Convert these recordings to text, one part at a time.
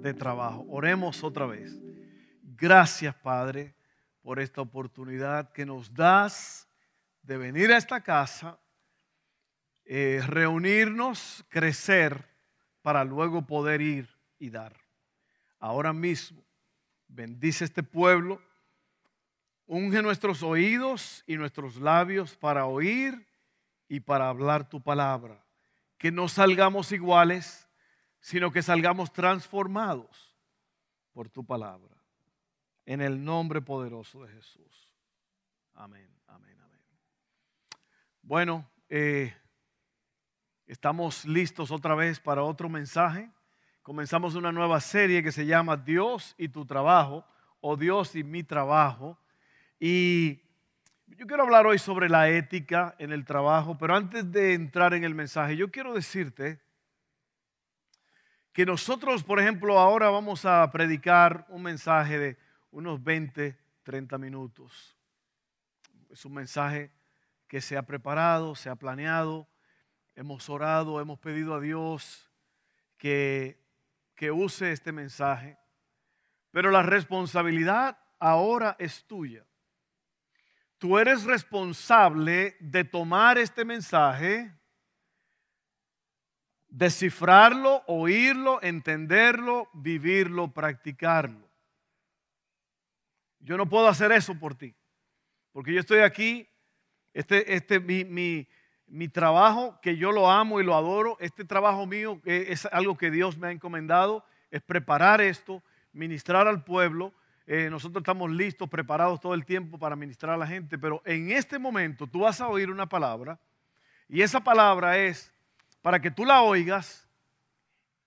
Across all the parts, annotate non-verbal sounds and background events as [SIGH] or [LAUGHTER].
de trabajo. Oremos otra vez. Gracias, Padre, por esta oportunidad que nos das de venir a esta casa, eh, reunirnos, crecer, para luego poder ir y dar. Ahora mismo, bendice este pueblo, unge nuestros oídos y nuestros labios para oír y para hablar tu palabra. Que no salgamos iguales, sino que salgamos transformados por tu palabra. En el nombre poderoso de Jesús. Amén, amén, amén. Bueno, eh, estamos listos otra vez para otro mensaje. Comenzamos una nueva serie que se llama Dios y tu trabajo o Dios y mi trabajo. Y yo quiero hablar hoy sobre la ética en el trabajo, pero antes de entrar en el mensaje, yo quiero decirte que nosotros, por ejemplo, ahora vamos a predicar un mensaje de unos 20, 30 minutos. Es un mensaje que se ha preparado, se ha planeado, hemos orado, hemos pedido a Dios que, que use este mensaje, pero la responsabilidad ahora es tuya. Tú eres responsable de tomar este mensaje descifrarlo, oírlo, entenderlo, vivirlo, practicarlo. Yo no puedo hacer eso por ti, porque yo estoy aquí, este, este, mi, mi trabajo, que yo lo amo y lo adoro, este trabajo mío es algo que Dios me ha encomendado, es preparar esto, ministrar al pueblo. Eh, nosotros estamos listos, preparados todo el tiempo para ministrar a la gente, pero en este momento tú vas a oír una palabra y esa palabra es para que tú la oigas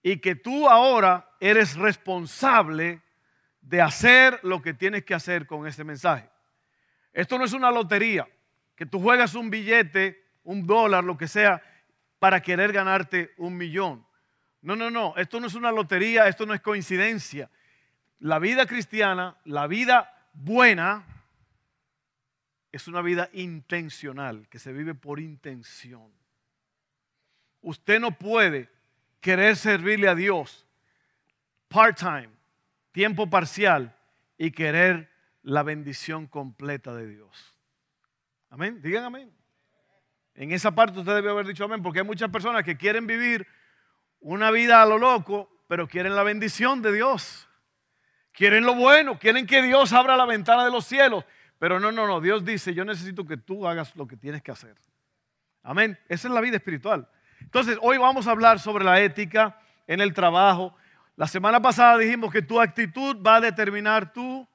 y que tú ahora eres responsable de hacer lo que tienes que hacer con ese mensaje. Esto no es una lotería, que tú juegas un billete, un dólar, lo que sea, para querer ganarte un millón. No, no, no, esto no es una lotería, esto no es coincidencia. La vida cristiana, la vida buena, es una vida intencional, que se vive por intención. Usted no puede querer servirle a Dios part-time, tiempo parcial, y querer la bendición completa de Dios. Amén. Digan amén. En esa parte usted debe haber dicho amén, porque hay muchas personas que quieren vivir una vida a lo loco, pero quieren la bendición de Dios. Quieren lo bueno, quieren que Dios abra la ventana de los cielos. Pero no, no, no. Dios dice, yo necesito que tú hagas lo que tienes que hacer. Amén. Esa es la vida espiritual. Entonces, hoy vamos a hablar sobre la ética en el trabajo. La semana pasada dijimos que tu actitud va a determinar tu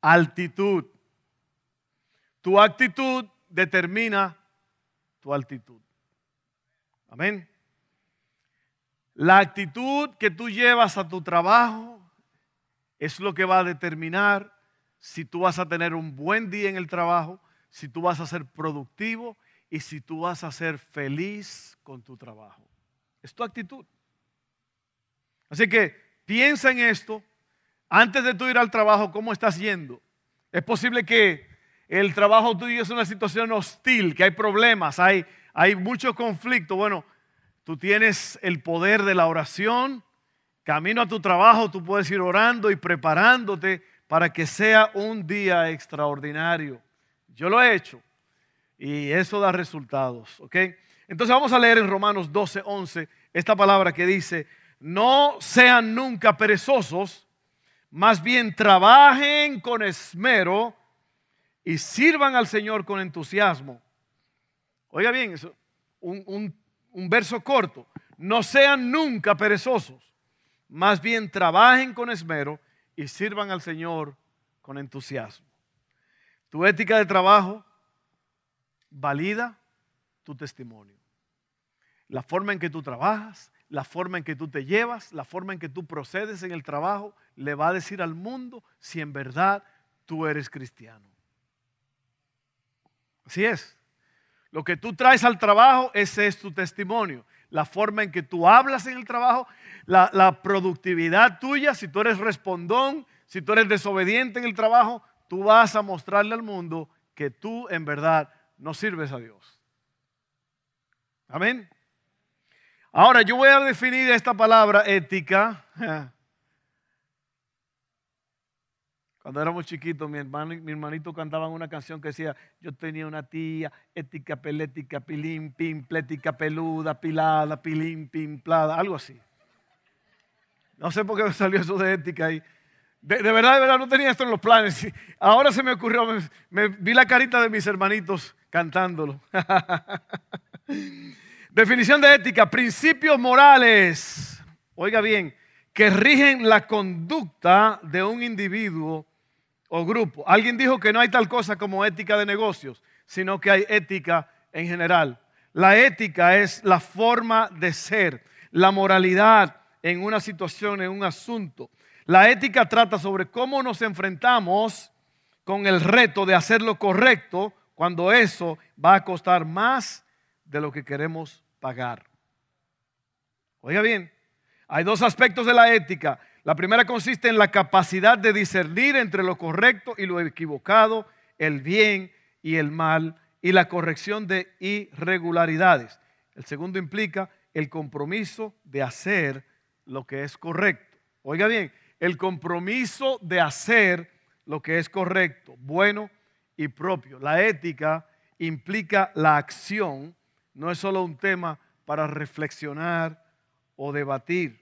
altitud. Tu actitud determina tu altitud. Amén. La actitud que tú llevas a tu trabajo es lo que va a determinar si tú vas a tener un buen día en el trabajo, si tú vas a ser productivo y si tú vas a ser feliz con tu trabajo. Es tu actitud. Así que piensa en esto. Antes de tú ir al trabajo, ¿cómo estás yendo? Es posible que el trabajo tuyo es una situación hostil, que hay problemas, hay, hay mucho conflicto. Bueno, tú tienes el poder de la oración. Camino a tu trabajo, tú puedes ir orando y preparándote para que sea un día extraordinario. Yo lo he hecho. Y eso da resultados, ¿ok? Entonces vamos a leer en Romanos 12, 11 esta palabra que dice, no sean nunca perezosos, más bien trabajen con esmero y sirvan al Señor con entusiasmo. Oiga bien, eso, un, un verso corto. No sean nunca perezosos, más bien trabajen con esmero y sirvan al Señor con entusiasmo. Tu ética de trabajo valida tu testimonio. La forma en que tú trabajas, la forma en que tú te llevas, la forma en que tú procedes en el trabajo, le va a decir al mundo si en verdad tú eres cristiano. Así es. Lo que tú traes al trabajo, ese es tu testimonio. La forma en que tú hablas en el trabajo, la, la productividad tuya, si tú eres respondón, si tú eres desobediente en el trabajo, tú vas a mostrarle al mundo que tú en verdad no sirves a Dios. Amén. Ahora yo voy a definir esta palabra ética. [LAUGHS] Cuando éramos chiquitos, mi, hermano, mi hermanito cantaban una canción que decía, yo tenía una tía, ética, pelética, pilín, pim, plética, peluda, pilada, pilín, pimplada, algo así. No sé por qué me salió eso de ética ahí. De, verdad, de verdad, no tenía esto en los planes. [LAUGHS] Ahora se me ocurrió, me, vi la carita de mis hermanitos cantándolo. [LAUGHS] Definición de ética, principios morales, oiga bien, que rigen la conducta de un individuo o grupo. Alguien dijo que no hay tal cosa como ética de negocios, sino que hay ética en general. La ética es la forma de ser, la moralidad en una situación, en un asunto. La ética trata sobre cómo nos enfrentamos con el reto de hacer lo correcto cuando eso va a costar más de lo que queremos pagar. Oiga bien, hay dos aspectos de la ética. La primera consiste en la capacidad de discernir entre lo correcto y lo equivocado, el bien y el mal, y la corrección de irregularidades. El segundo implica el compromiso de hacer lo que es correcto. Oiga bien, el compromiso de hacer lo que es correcto, bueno y propio. La ética implica la acción, no es solo un tema para reflexionar o debatir.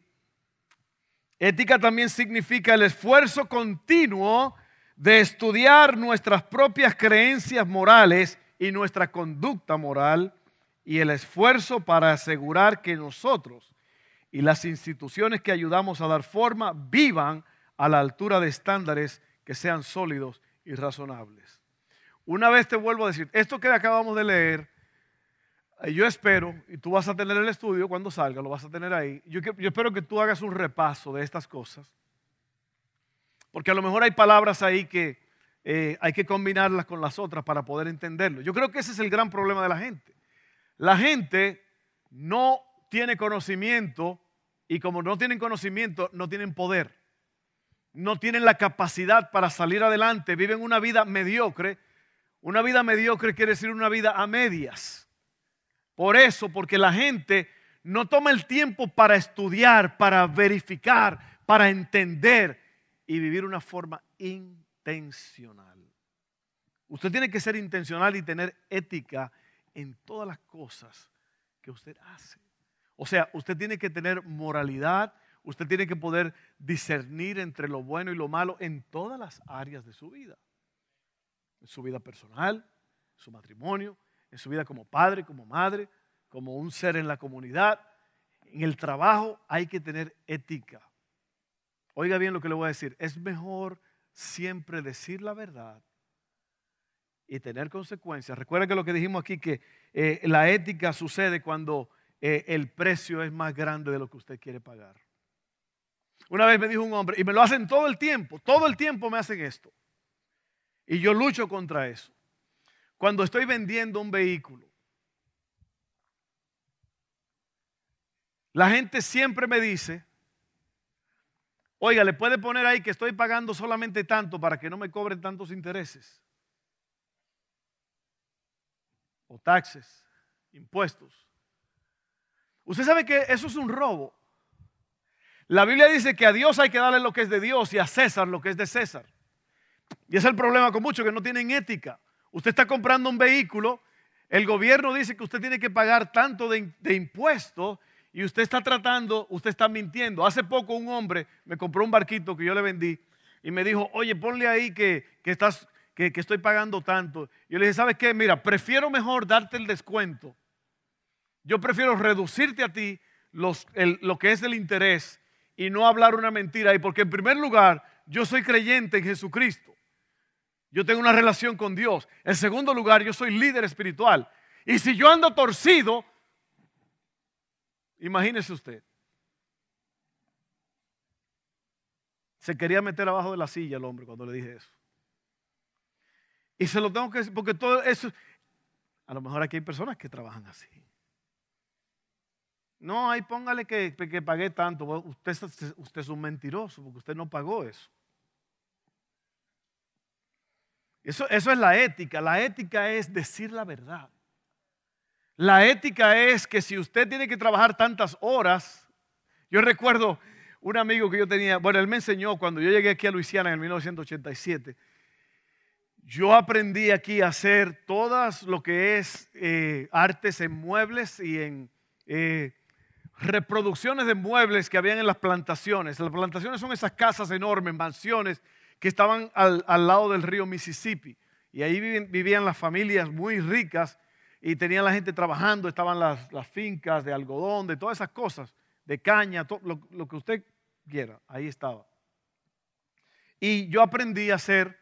Ética también significa el esfuerzo continuo de estudiar nuestras propias creencias morales y nuestra conducta moral y el esfuerzo para asegurar que nosotros y las instituciones que ayudamos a dar forma vivan a la altura de estándares que sean sólidos y razonables. Una vez te vuelvo a decir, esto que acabamos de leer, eh, yo espero, y tú vas a tener el estudio cuando salga, lo vas a tener ahí, yo, espero que tú hagas un repaso de estas cosas, porque a lo mejor hay palabras ahí que eh, hay que combinarlas con las otras para poder entenderlo. Yo creo que ese es el gran problema de la gente. La gente no tiene conocimiento y como no tienen conocimiento, no tienen poder. No tienen la capacidad para salir adelante. Viven una vida mediocre. Una vida mediocre quiere decir una vida a medias. Por eso, porque la gente no toma el tiempo para estudiar, para verificar, para entender y vivir una forma intencional. Usted tiene que ser intencional y tener ética en todas las cosas que usted hace. O sea, usted tiene que tener moralidad, usted tiene que poder discernir entre lo bueno y lo malo en todas las áreas de su vida. En su vida personal, en su matrimonio, en su vida como padre, como madre, como un ser en la comunidad. En el trabajo hay que tener ética. Oiga bien lo que le voy a decir. Es mejor siempre decir la verdad y tener consecuencias. Recuerda que lo que dijimos aquí, que eh, la ética sucede cuando eh, el precio es más grande de lo que usted quiere pagar. Una vez me dijo un hombre, y me lo hacen todo el tiempo, todo el tiempo me hacen esto. Y yo lucho contra eso. Cuando estoy vendiendo un vehículo, la gente siempre me dice, oiga, le puede poner ahí que estoy pagando solamente tanto para que no me cobren tantos intereses. O taxes, impuestos. Usted sabe que eso es un robo. La Biblia dice que a Dios hay que darle lo que es de Dios y a César lo que es de César. Y es el problema con muchos que no tienen ética. Usted está comprando un vehículo, el gobierno dice que usted tiene que pagar tanto de, impuestos y usted está tratando, usted está mintiendo. Hace poco un hombre me compró un barquito que yo le vendí y me dijo, oye, ponle ahí que, estás, que, que estoy pagando tanto. Y yo le dije, ¿sabes qué? Mira, prefiero mejor darte el descuento yo prefiero reducirte a ti lo que es el interés y no hablar una mentira. Y porque en primer lugar, yo soy creyente en Jesucristo. Yo tengo una relación con Dios. En segundo lugar, yo soy líder espiritual. Y si yo ando torcido, imagínese usted. Se quería meter abajo de la silla el hombre cuando le dije eso. Y se lo tengo que decir, porque todo eso, a lo mejor aquí hay personas que trabajan así. No, ahí póngale que, que pagué tanto. Usted, usted es un mentiroso porque usted no pagó eso. Eso, eso es la ética. La ética es decir la verdad. La ética es que si usted tiene que trabajar tantas horas, yo recuerdo un amigo que yo tenía, bueno, él me enseñó cuando yo llegué aquí a Luisiana en 1987, yo aprendí aquí a hacer todas lo que es eh, artes en muebles y en eh, reproducciones de muebles que habían en las plantaciones. Las plantaciones son esas casas enormes, mansiones que estaban al, lado del río Mississippi. Y ahí vivían las familias muy ricas y tenían la gente trabajando, estaban las, fincas de algodón, de todas esas cosas, de caña, lo, lo que usted quiera, ahí estaba. Y yo aprendí a hacer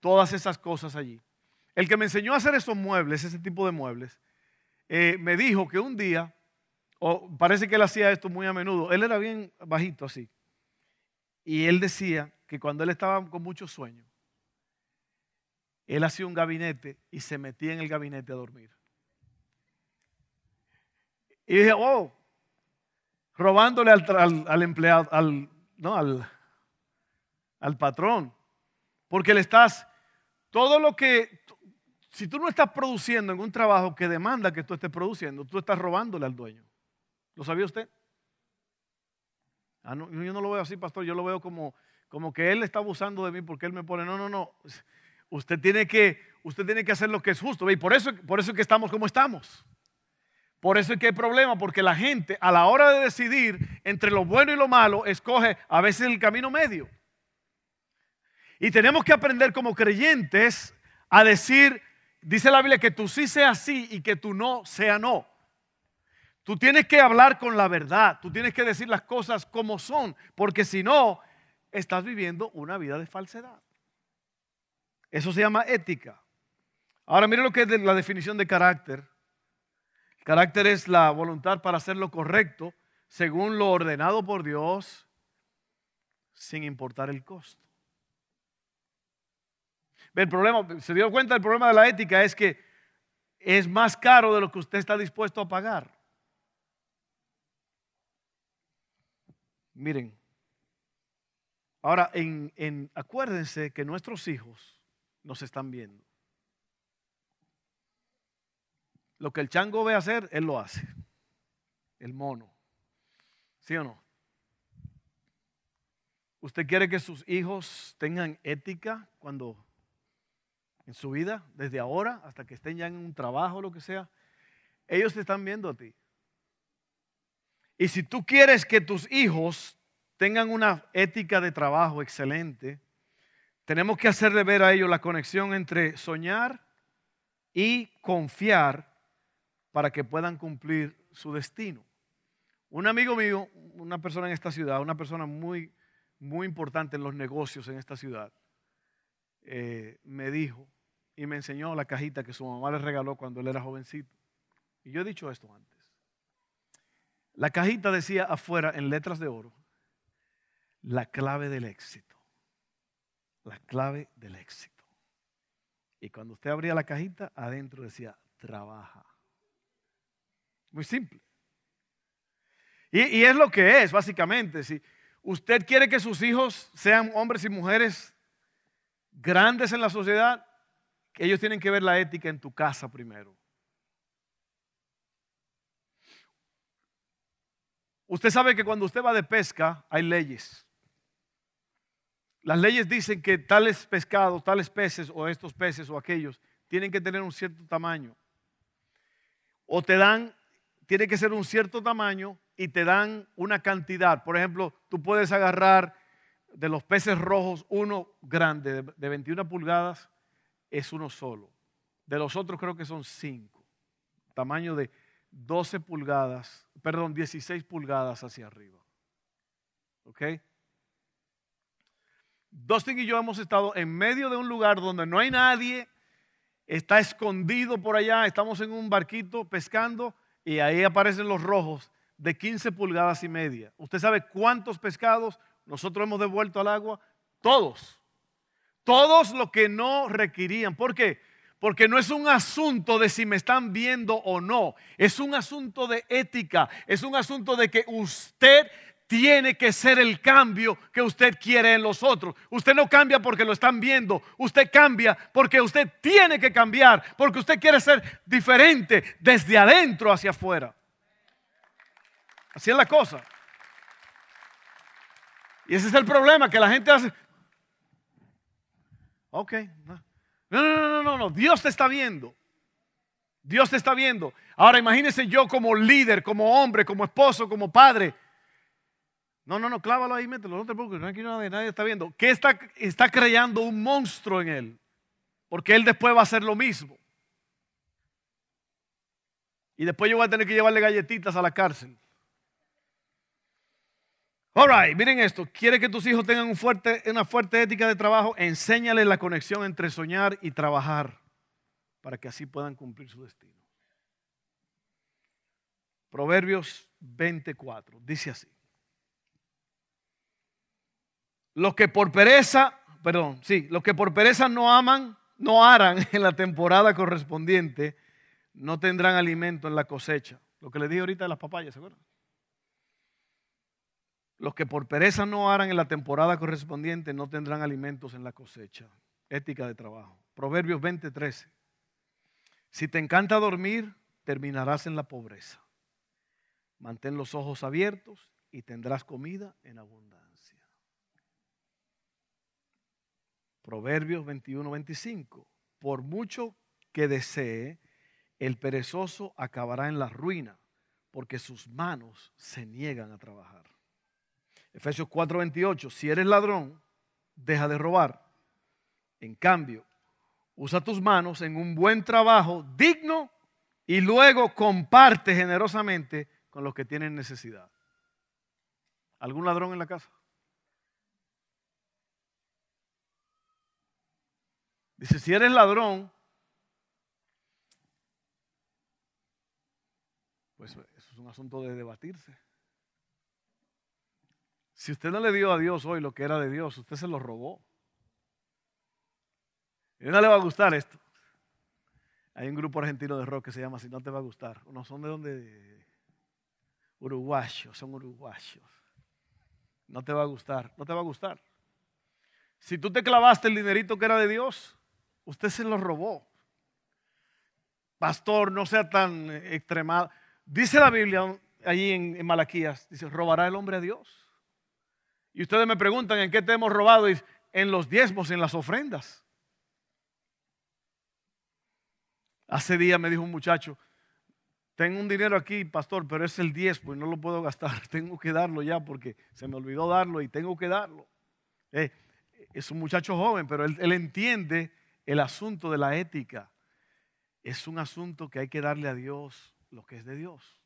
todas esas cosas allí. El que me enseñó a hacer esos muebles, ese tipo de muebles, eh, me dijo que un día, o parece que él hacía esto muy a menudo, él era bien bajito así, y él decía que cuando él estaba con mucho sueño, él hacía un gabinete y se metía en el gabinete a dormir. Y dije, oh, robándole al, empleado, al, no, al, al patrón, porque le estás todo lo que, si tú no estás produciendo en un trabajo que demanda que tú estés produciendo, tú estás robándole al dueño. ¿Lo sabía usted? Ah, yo no lo veo así, pastor, yo lo veo como, como que él está abusando de mí porque él me pone, no, no, no, usted tiene que, usted tiene que hacer lo que es justo. Y por eso, por eso es que estamos como estamos. Por eso es que hay problema, porque la gente a la hora de decidir entre lo bueno y lo malo, escoge a veces el camino medio. Y tenemos que aprender como creyentes a decir, dice la Biblia, que tú sí sea sí y que tú no sea no. Tú tienes que hablar con la verdad, tú tienes que decir las cosas como son, porque si no, estás viviendo una vida de falsedad. Eso se llama ética. Ahora mire lo que es la definición de carácter. carácter es la voluntad para hacer lo correcto según lo ordenado por Dios, sin importar el costo. El problema, se dio cuenta del problema de la ética es que es más caro de lo que usted está dispuesto a pagar. Miren, ahora en, acuérdense que nuestros hijos nos están viendo. Lo que el chango ve hacer, él lo hace. El mono. ¿Sí o no? ¿Usted quiere que sus hijos tengan ética cuando en su vida, desde ahora hasta que estén ya en un trabajo lo que sea, ellos te están viendo a ti. Y si tú quieres que tus hijos tengan una ética de trabajo excelente, tenemos que hacerle ver a ellos la conexión entre soñar y confiar para que puedan cumplir su destino. Un amigo mío, una persona en esta ciudad, una persona muy, muy importante en los negocios en esta ciudad, eh, me dijo y me enseñó la cajita que su mamá le regaló cuando él era jovencito. Y yo he dicho esto antes. La cajita decía afuera en letras de oro, la clave del éxito. La clave del éxito. Y cuando usted abría la cajita, adentro decía, trabaja. Muy simple. Y, es lo que es, básicamente. Si usted quiere que sus hijos sean hombres y mujeres grandes en la sociedad, ellos tienen que ver la ética en tu casa primero. Usted sabe que cuando usted va de pesca hay leyes. Las leyes dicen que tales pescados, tales peces o estos peces o aquellos tienen que tener un cierto tamaño. O te dan, tiene que ser un cierto tamaño y te dan una cantidad. Por ejemplo, tú puedes agarrar de los peces rojos uno grande de 21 pulgadas es uno solo. De los otros creo que son cinco. Tamaño de 12 pulgadas, perdón, 16 pulgadas hacia arriba. ¿Ok? Dustin y yo hemos estado en medio de un lugar donde no hay nadie, está escondido por allá, estamos en un barquito pescando y ahí aparecen los rojos de 15 pulgadas y media. ¿Usted sabe cuántos pescados? nosotros hemos devuelto al agua todos. Todos los que no requerían. ¿Por qué? Porque no es un asunto de si me están viendo o no. Es un asunto de ética. Es un asunto de que usted tiene que ser el cambio que usted quiere en los otros. Usted no cambia porque lo están viendo. Usted cambia porque usted tiene que cambiar. Porque usted quiere ser diferente desde adentro hacia afuera. Así es la cosa. Y ese es el problema, que la gente hace, Ok. No, no, no, no, no, Dios te está viendo. Dios te está viendo. Ahora imagínese yo como líder, como hombre, como esposo, como padre. No, no, no, clávalo ahí, mételo, no te preocupes, no nadie, nadie está viendo. ¿Qué está, está creando un monstruo en él? Porque él después va a hacer lo mismo. Y después yo voy a tener que llevarle galletitas a la cárcel. All right, miren esto. ¿Quiere que tus hijos tengan una fuerte ética de trabajo? Enséñales la conexión entre soñar y trabajar para que así puedan cumplir su destino. Proverbios 24 dice así. Los que por pereza, perdón, sí, los que por pereza no aman, no harán [LAUGHS] en la temporada correspondiente, no tendrán alimento en la cosecha. Lo que les dije ahorita de las papayas, ¿se acuerdan? Los que por pereza no harán en la temporada correspondiente no tendrán alimentos en la cosecha. Ética de trabajo. Proverbios 20:13. Si te encanta dormir, terminarás en la pobreza. Mantén los ojos abiertos y tendrás comida en abundancia. Proverbios 21:25. Por mucho que desee, el perezoso acabará en la ruina, porque sus manos se niegan a trabajar. Efesios 4:28, si eres ladrón, deja de robar. En cambio, usa tus manos en un buen trabajo digno y luego comparte generosamente con los que tienen necesidad. ¿Algún ladrón en la casa? Dice, si eres ladrón, pues eso es un asunto de debatirse. Si usted no le dio a Dios hoy lo que era de Dios, usted se lo robó. Y no le va a gustar esto. Hay un grupo argentino de rock que se llama Si no te va a gustar. No son de donde uruguayos, son uruguayos. No te va a gustar, no te va a gustar. Si tú te clavaste el dinerito que era de Dios, usted se lo robó. Pastor, no sea tan extremado. Dice la Biblia allí en, Malaquías, dice, ¿robará el hombre a Dios? Y ustedes me preguntan en qué te hemos robado en los diezmos, en las ofrendas. Hace días me dijo un muchacho, tengo un dinero aquí, pastor, pero es el diezmo y no lo puedo gastar. [LAUGHS] Tengo que darlo ya porque se me olvidó darlo y tengo que darlo. Eh, es un muchacho joven, pero él, entiende el asunto de la ética. Es un asunto que hay que darle a Dios lo que es de Dios.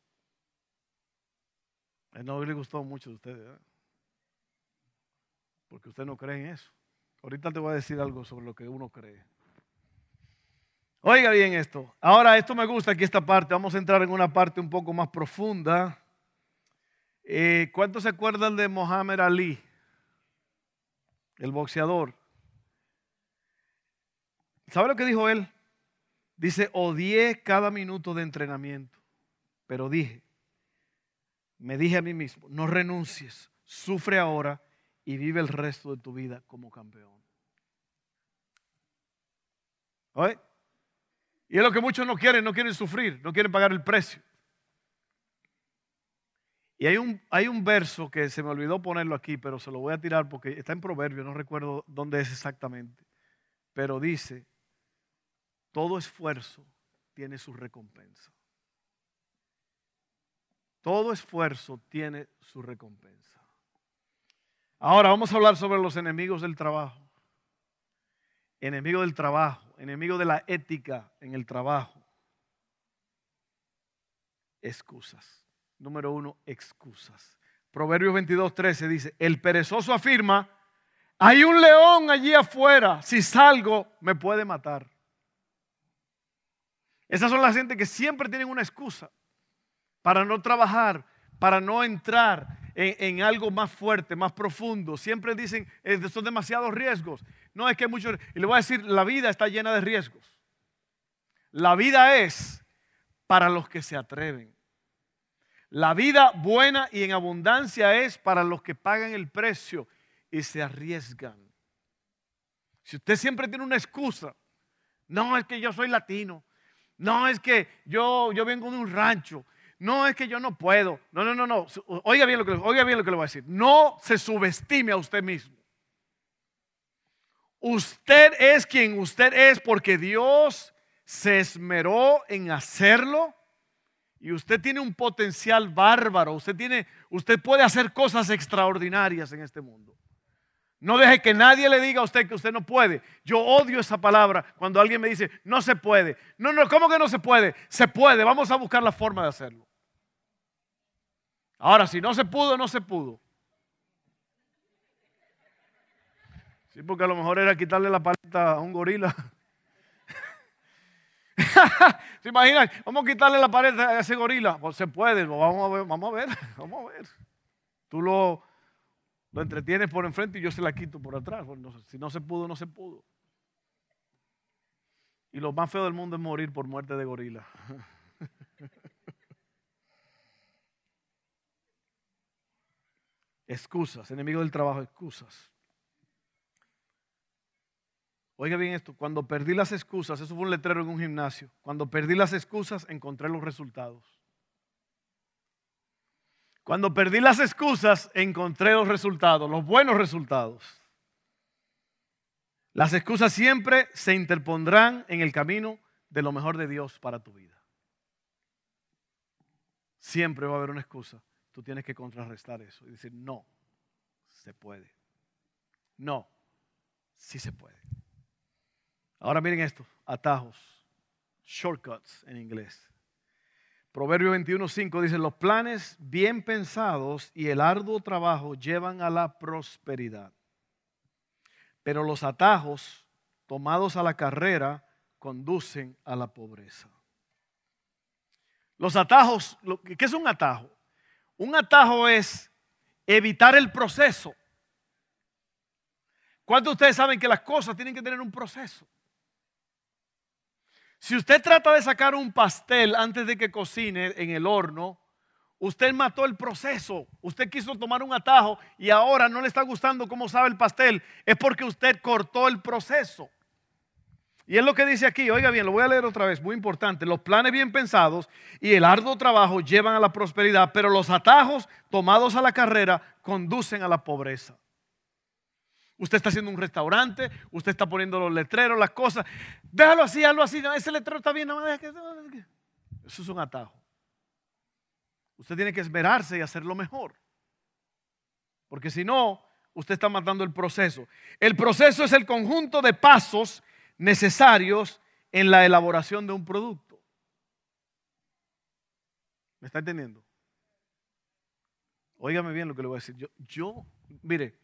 A no le gustó mucho de ustedes porque usted no cree en eso. Ahorita te voy a decir algo sobre lo que uno cree. Oiga bien esto. Ahora, esto me gusta aquí esta parte. Vamos a entrar en una parte un poco más profunda. Eh, ¿Cuántos se acuerdan de Mohamed Ali? El boxeador. ¿Sabe lo que dijo él? Dice, odié cada minuto de entrenamiento, pero dije, me dije a mí mismo, no renuncies, sufre ahora y vive el resto de tu vida como campeón. ¿Oye? Y es lo que muchos no quieren, no quieren sufrir, no quieren pagar el precio. Y hay un, hay un verso que se me olvidó ponerlo aquí, pero se lo voy a tirar porque está en Proverbio, no recuerdo dónde es exactamente. Pero dice, todo esfuerzo tiene su recompensa. Todo esfuerzo tiene su recompensa. Ahora vamos a hablar sobre los enemigos del trabajo. Enemigo del trabajo, enemigo de la ética en el trabajo. Excusas. Número uno, excusas. Proverbios 22, 13 dice, el perezoso afirma, hay un león allí afuera, si salgo me puede matar. Esas son las gente que siempre tienen una excusa para no trabajar, para no entrar en, algo más fuerte, más profundo. Siempre dicen, eh, son demasiados riesgos. No es que muchos, y le voy a decir, la vida está llena de riesgos. La vida es para los que se atreven. La vida buena y en abundancia es para los que pagan el precio y se arriesgan. Si usted siempre tiene una excusa, no es que yo soy latino, no es que yo, yo vengo de un rancho, no es que yo no puedo, no, no, no, no, oiga bien, lo que, oiga bien lo que le voy a decir, no se subestime a usted mismo. Usted es quien usted es porque Dios se esmeró en hacerlo y usted tiene un potencial bárbaro, usted tiene usted puede hacer cosas extraordinarias en este mundo. No deje que nadie le diga a usted que usted no puede. Yo odio esa palabra cuando alguien me dice, no se puede. No, no, ¿cómo que no se puede? Se puede, vamos a buscar la forma de hacerlo. Ahora, si no se pudo, no se pudo. Sí, porque a lo mejor era quitarle la paleta a un gorila. [LAUGHS] ¿Se imaginan? Vamos a quitarle la paleta a ese gorila. Pues se puede, vamos a ver, vamos a ver. Tú lo, lo entretienes por enfrente y yo se la quito por atrás. si no se pudo, no se pudo. Y lo más feo del mundo es morir por muerte de gorila. [LAUGHS] excusas, enemigo del trabajo, excusas. Oiga bien esto, cuando perdí las excusas, eso fue un letrero en un gimnasio, cuando perdí las excusas encontré los resultados. Cuando perdí las excusas encontré los resultados, los buenos resultados. Las excusas siempre se interpondrán en el camino de lo mejor de Dios para tu vida. Siempre va a haber una excusa. Tú tienes que contrarrestar eso y decir, no, se puede. No, sí se puede. Ahora miren esto, atajos, shortcuts en inglés. Proverbio 21.5 dice, los planes bien pensados y el arduo trabajo llevan a la prosperidad, pero los atajos tomados a la carrera conducen a la pobreza. Los atajos, ¿qué es un atajo? Un atajo es evitar el proceso. ¿Cuántos de ustedes saben que las cosas tienen que tener un proceso? Si usted trata de sacar un pastel antes de que cocine en el horno, usted mató el proceso. Usted quiso tomar un atajo y ahora no le está gustando cómo sabe el pastel. Es porque usted cortó el proceso. Y es lo que dice aquí, oiga bien, lo voy a leer otra vez, muy importante. Los planes bien pensados y el arduo trabajo llevan a la prosperidad, pero los atajos tomados a la carrera conducen a la pobreza. Usted está haciendo un restaurante, usted está poniendo los letreros, las cosas. Déjalo así, hazlo así. ese letrero está bien. Eso es un atajo. Usted tiene que esmerarse y hacerlo mejor. Porque si no, usted está matando el proceso. El proceso es el conjunto de pasos necesarios en la elaboración de un producto. ¿Me está entendiendo? Óigame bien lo que le voy a decir. Yo, yo mire,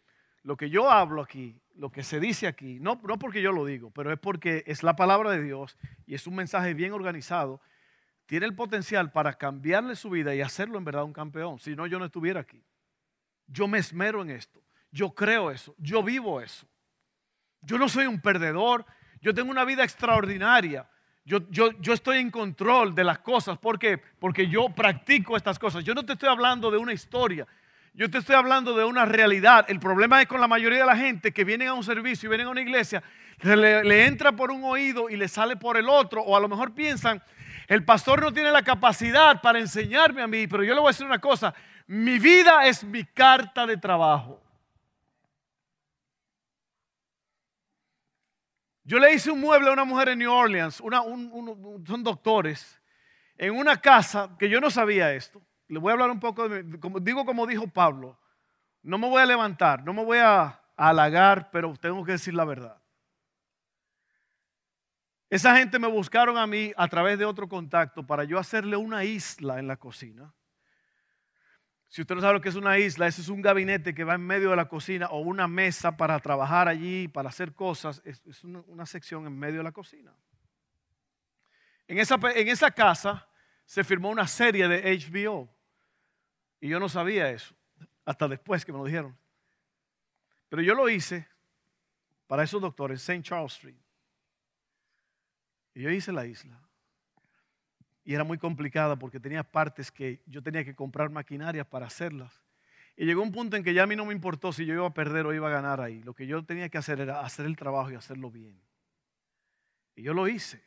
lo que yo hablo aquí, lo que se dice aquí, no, no porque yo lo digo, pero es porque es la palabra de Dios y es un mensaje bien organizado, tiene el potencial para cambiarle su vida y hacerlo en verdad un campeón. Si no, yo no estuviera aquí. Yo me esmero en esto. Yo creo eso. Yo vivo eso. Yo no soy un perdedor. Yo tengo una vida extraordinaria. Yo, yo, yo, estoy en control de las cosas. ¿Por qué? Porque yo practico estas cosas. Yo no te estoy hablando de una historia. Yo te estoy hablando de una realidad. El problema es con la mayoría de la gente que vienen a un servicio y vienen a una iglesia, le, entra por un oído y le sale por el otro. O a lo mejor piensan, el pastor no tiene la capacidad para enseñarme a mí, pero yo le voy a decir una cosa, mi vida es mi carta de trabajo. Yo le hice un mueble a una mujer en New Orleans, son doctores, en una casa que yo no sabía esto le voy a hablar un poco, de, como, digo como dijo Pablo, no me voy a levantar, no me voy a, halagar, pero tengo que decir la verdad. Esa gente me buscaron a mí a través de otro contacto para yo hacerle una isla en la cocina. Si usted no sabe lo que es una isla, ese es un gabinete que va en medio de la cocina o una mesa para trabajar allí, para hacer cosas. Es, una, una, sección en medio de la cocina. En esa, en esa casa se firmó una serie de HBO. Y yo no sabía eso. hasta después que me lo dijeron. Pero yo lo hice para esos doctores, St. Charles Street. Y yo hice la isla. Y era muy complicada porque tenía partes que yo tenía que comprar maquinaria para hacerlas. Y llegó un punto en que ya a mí no me importó si yo iba a perder o iba a ganar ahí. Lo que yo tenía que hacer era hacer el trabajo y hacerlo bien. Y yo lo hice.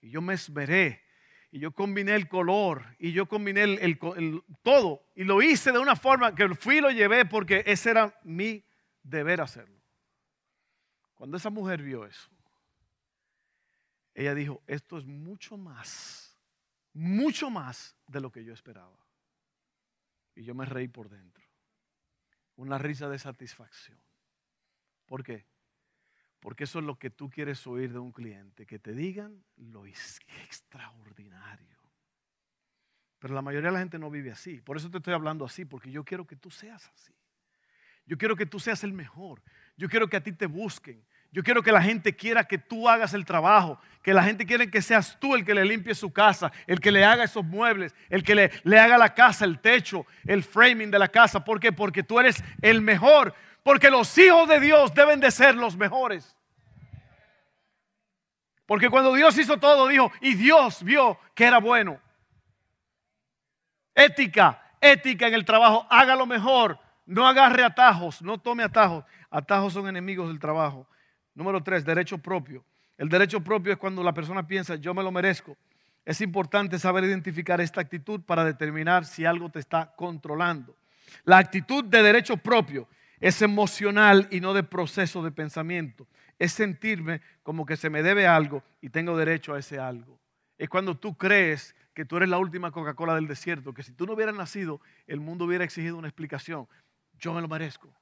Y yo me esmeré. Y yo combiné el color. Y yo combiné el, todo. Y lo hice de una forma que fui y lo llevé porque ese era mi deber hacerlo. Cuando esa mujer vio eso, ella dijo, esto es mucho más, mucho más de lo que yo esperaba. Y yo me reí por dentro. Una risa de satisfacción. ¿Por qué? Porque eso es lo que tú quieres oír de un cliente, que te digan lo extraordinario. Pero la mayoría de la gente no vive así. Por eso te estoy hablando así, porque yo quiero que tú seas así. Yo quiero que tú seas el mejor. Yo quiero que a ti te busquen. Yo quiero que la gente quiera que tú hagas el trabajo, que la gente quiera que seas tú el que le limpie su casa, el que le haga esos muebles, el que le, le, haga la casa, el techo, el framing de la casa. ¿Por qué? Porque tú eres el mejor, porque los hijos de Dios deben de ser los mejores. Porque cuando Dios hizo todo, dijo, y Dios vio que era bueno. Ética, ética en el trabajo, hágalo mejor, no agarre atajos, no tome atajos. Atajos son enemigos del trabajo. Número tres, derecho propio. El derecho propio es cuando la persona piensa, yo me lo merezco. Es importante saber identificar esta actitud para determinar si algo te está controlando. La actitud de derecho propio es emocional y no de proceso de pensamiento. Es sentirme como que se me debe algo y tengo derecho a ese algo. Es cuando tú crees que tú eres la última Coca-Cola del desierto, que si tú no hubieras nacido, el mundo hubiera exigido una explicación. Yo me lo merezco.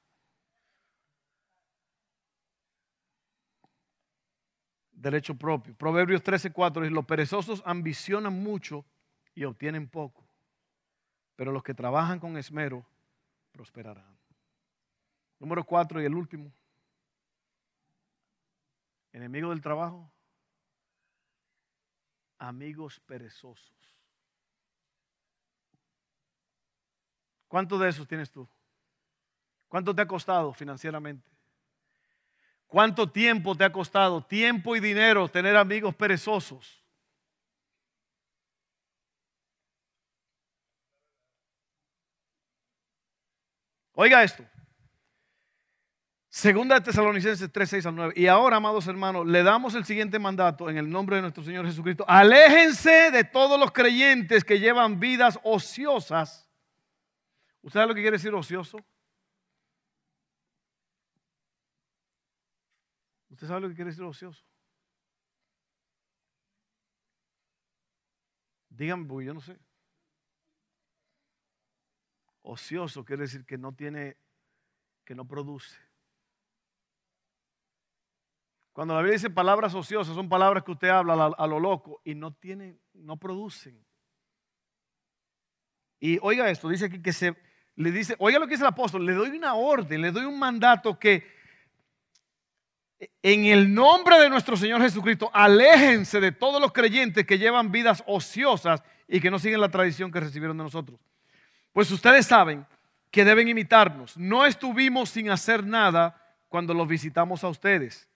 derecho propio. Proverbios 13:4 dice, los perezosos ambicionan mucho y obtienen poco, pero los que trabajan con esmero prosperarán. Número 4 y el último. Enemigo del trabajo. Amigos perezosos. ¿Cuántos de esos tienes tú? ¿Cuánto te ha costado financieramente? ¿Cuánto tiempo te ha costado? Tiempo y dinero tener amigos perezosos. Oiga esto. Segunda de Tesalonicenses 3, 6 al 9. Y ahora, amados hermanos, le damos el siguiente mandato en el nombre de nuestro Señor Jesucristo. Aléjense de todos los creyentes que llevan vidas ociosas. ¿Usted sabe lo que quiere decir ocioso? ¿Usted sabe lo que quiere decir ocioso? Díganme, porque yo no sé. Ocioso quiere decir que no tiene, que no produce. Cuando la Biblia dice palabras ociosas, son palabras que usted habla a, lo loco y no tienen, no producen. Y oiga esto, dice aquí que se le dice, oiga lo que dice el apóstol, le doy una orden, le doy un mandato que en el nombre de nuestro Señor Jesucristo, aléjense de todos los creyentes que llevan vidas ociosas y que no siguen la tradición que recibieron de nosotros. Pues ustedes saben que deben imitarnos. No estuvimos sin hacer nada cuando los visitamos a ustedes.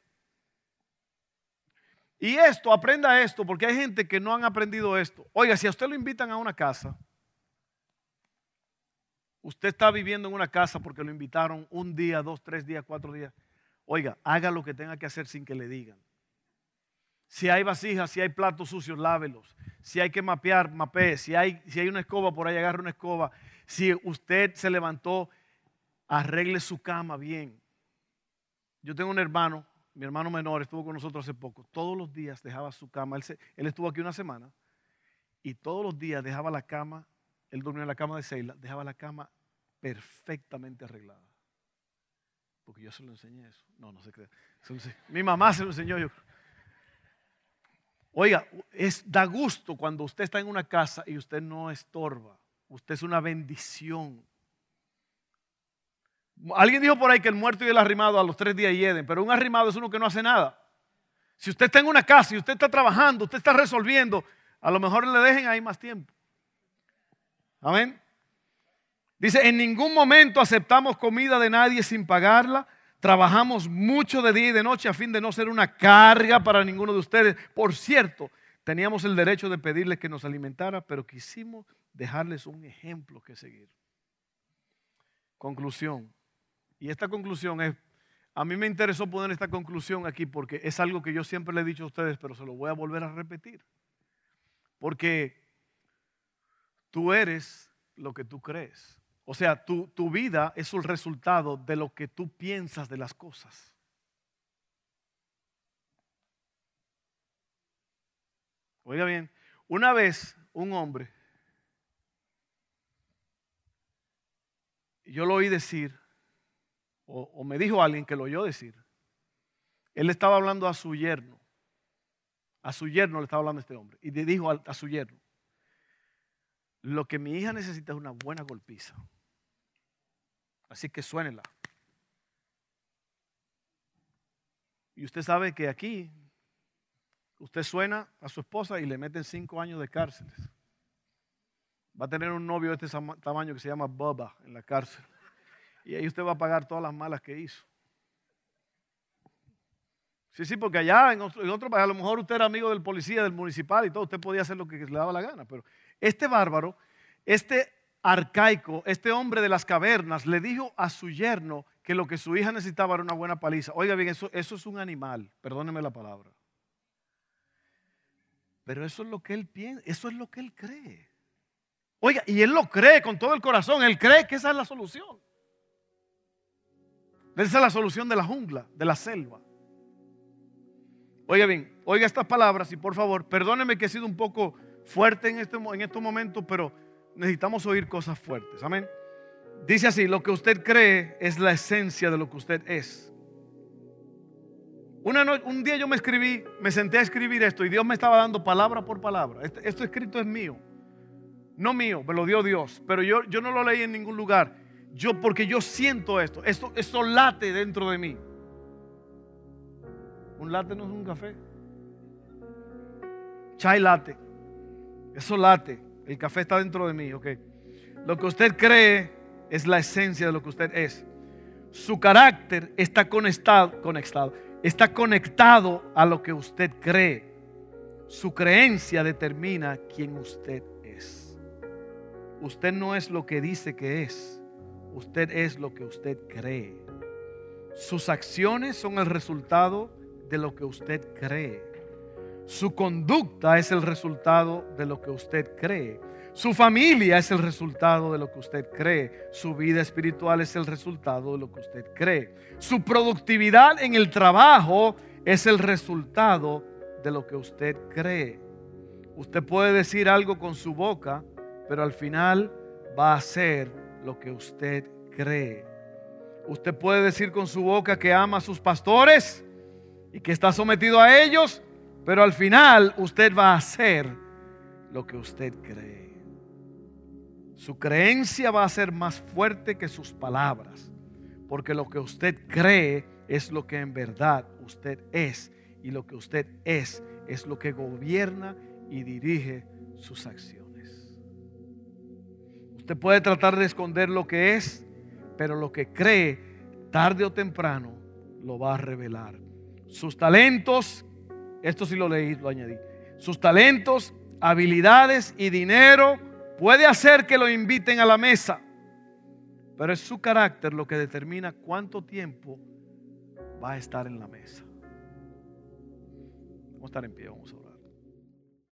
Y esto, aprenda esto, porque hay gente que no han aprendido esto. Oiga, si a usted lo invitan a una casa, usted está viviendo en una casa porque lo invitaron un día, dos, tres días, cuatro días. Oiga, haga lo que tenga que hacer sin que le digan. Si hay vasijas, si hay platos sucios, lávelos. Si hay que mapear, mapee. Si hay, si hay una escoba por ahí, agarre una escoba. Si usted se levantó, arregle su cama bien. Yo tengo un hermano, mi hermano menor, estuvo con nosotros hace poco. Todos los días dejaba su cama. Él, estuvo aquí una semana y todos los días dejaba la cama. Él dormía en la cama de Seila, dejaba la cama perfectamente arreglada. Porque yo se lo enseñé eso. No, no se cree. Mi mamá se lo enseñó yo. Oiga, es, da gusto cuando usted está en una casa y usted no estorba. Usted es una bendición. Alguien dijo por ahí que el muerto y el arrimado a los tres días hieden, pero un arrimado es uno que no hace nada. Si usted está en una casa y usted está trabajando, usted está resolviendo, a lo mejor le dejen ahí más tiempo. Amén. Dice, en ningún momento aceptamos comida de nadie sin pagarla. Trabajamos mucho de día y de noche a fin de no ser una carga para ninguno de ustedes. Por cierto, teníamos el derecho de pedirles que nos alimentara, pero quisimos dejarles un ejemplo que seguir. Conclusión. Y esta conclusión es, a mí me interesó poner esta conclusión aquí porque es algo que yo siempre le he dicho a ustedes, pero se lo voy a volver a repetir. Porque tú eres lo que tú crees. O sea, tu, tu vida es el resultado de lo que tú piensas de las cosas. Oiga bien, una vez un hombre, yo lo oí decir, o, me dijo alguien que lo oyó decir, él estaba hablando a su yerno, a su yerno le estaba hablando a este hombre, y le dijo a, su yerno, lo que mi hija necesita es una buena golpiza. Así que suénela. Y usted sabe que aquí usted suena a su esposa y le meten cinco años de cárcel. Va a tener un novio de este tamaño que se llama Bubba en la cárcel. Y ahí usted va a pagar todas las malas que hizo. Sí, sí, porque allá en otro, país, a lo mejor usted era amigo del policía, del municipal y todo, usted podía hacer lo que le daba la gana. Pero este bárbaro, este arcaico, este hombre de las cavernas, le dijo a su yerno que lo que su hija necesitaba era una buena paliza. Oiga bien, eso, eso es un animal, perdóneme la palabra. Pero eso es lo que él piensa, eso es lo que él cree. Oiga, y él lo cree con todo el corazón, él cree que esa es la solución. Esa es la solución de la jungla, de la selva. Oiga bien, oiga estas palabras y por favor, perdóneme que he sido un poco fuerte en, este, en estos momentos, pero necesitamos oír cosas fuertes. Amén. Dice así, lo que usted cree es la esencia de lo que usted es. un día yo me escribí, me senté a escribir esto y Dios me estaba dando palabra por palabra. Este, esto escrito es mío. No mío, me lo dio Dios, pero yo, yo no lo leí en ningún lugar. Yo porque yo siento esto, esto, esto late dentro de mí. Un late no es un café. Chai late. Eso late. El café está dentro de mí, ok. Lo que usted cree es la esencia de lo que usted es. Su carácter está conectado, conectado, está conectado a lo que usted cree. Su creencia determina quién usted es. Usted no es lo que dice que es. Usted es lo que usted cree. Sus acciones son el resultado de lo que usted cree. Su conducta es el resultado de lo que usted cree. Su familia es el resultado de lo que usted cree. Su vida espiritual es el resultado de lo que usted cree. Su productividad en el trabajo es el resultado de lo que usted cree. Usted puede decir algo con su boca, pero al final va a hacer lo que usted cree. Usted puede decir con su boca que ama a sus pastores y que está sometido a ellos, pero al final usted va a hacer lo que usted cree. Su creencia va a ser más fuerte que sus palabras, porque lo que usted cree es lo que en verdad usted es, y lo que usted es es lo que gobierna y dirige sus acciones. Usted puede tratar de esconder lo que es, pero lo que cree, tarde o temprano, lo va a revelar. Sus talentos esto sí lo leí, lo añadí. Sus talentos, habilidades y dinero puede hacer que lo inviten a la mesa. Pero es su carácter lo que determina cuánto tiempo va a estar en la mesa. Vamos a estar en pie, vamos a orar.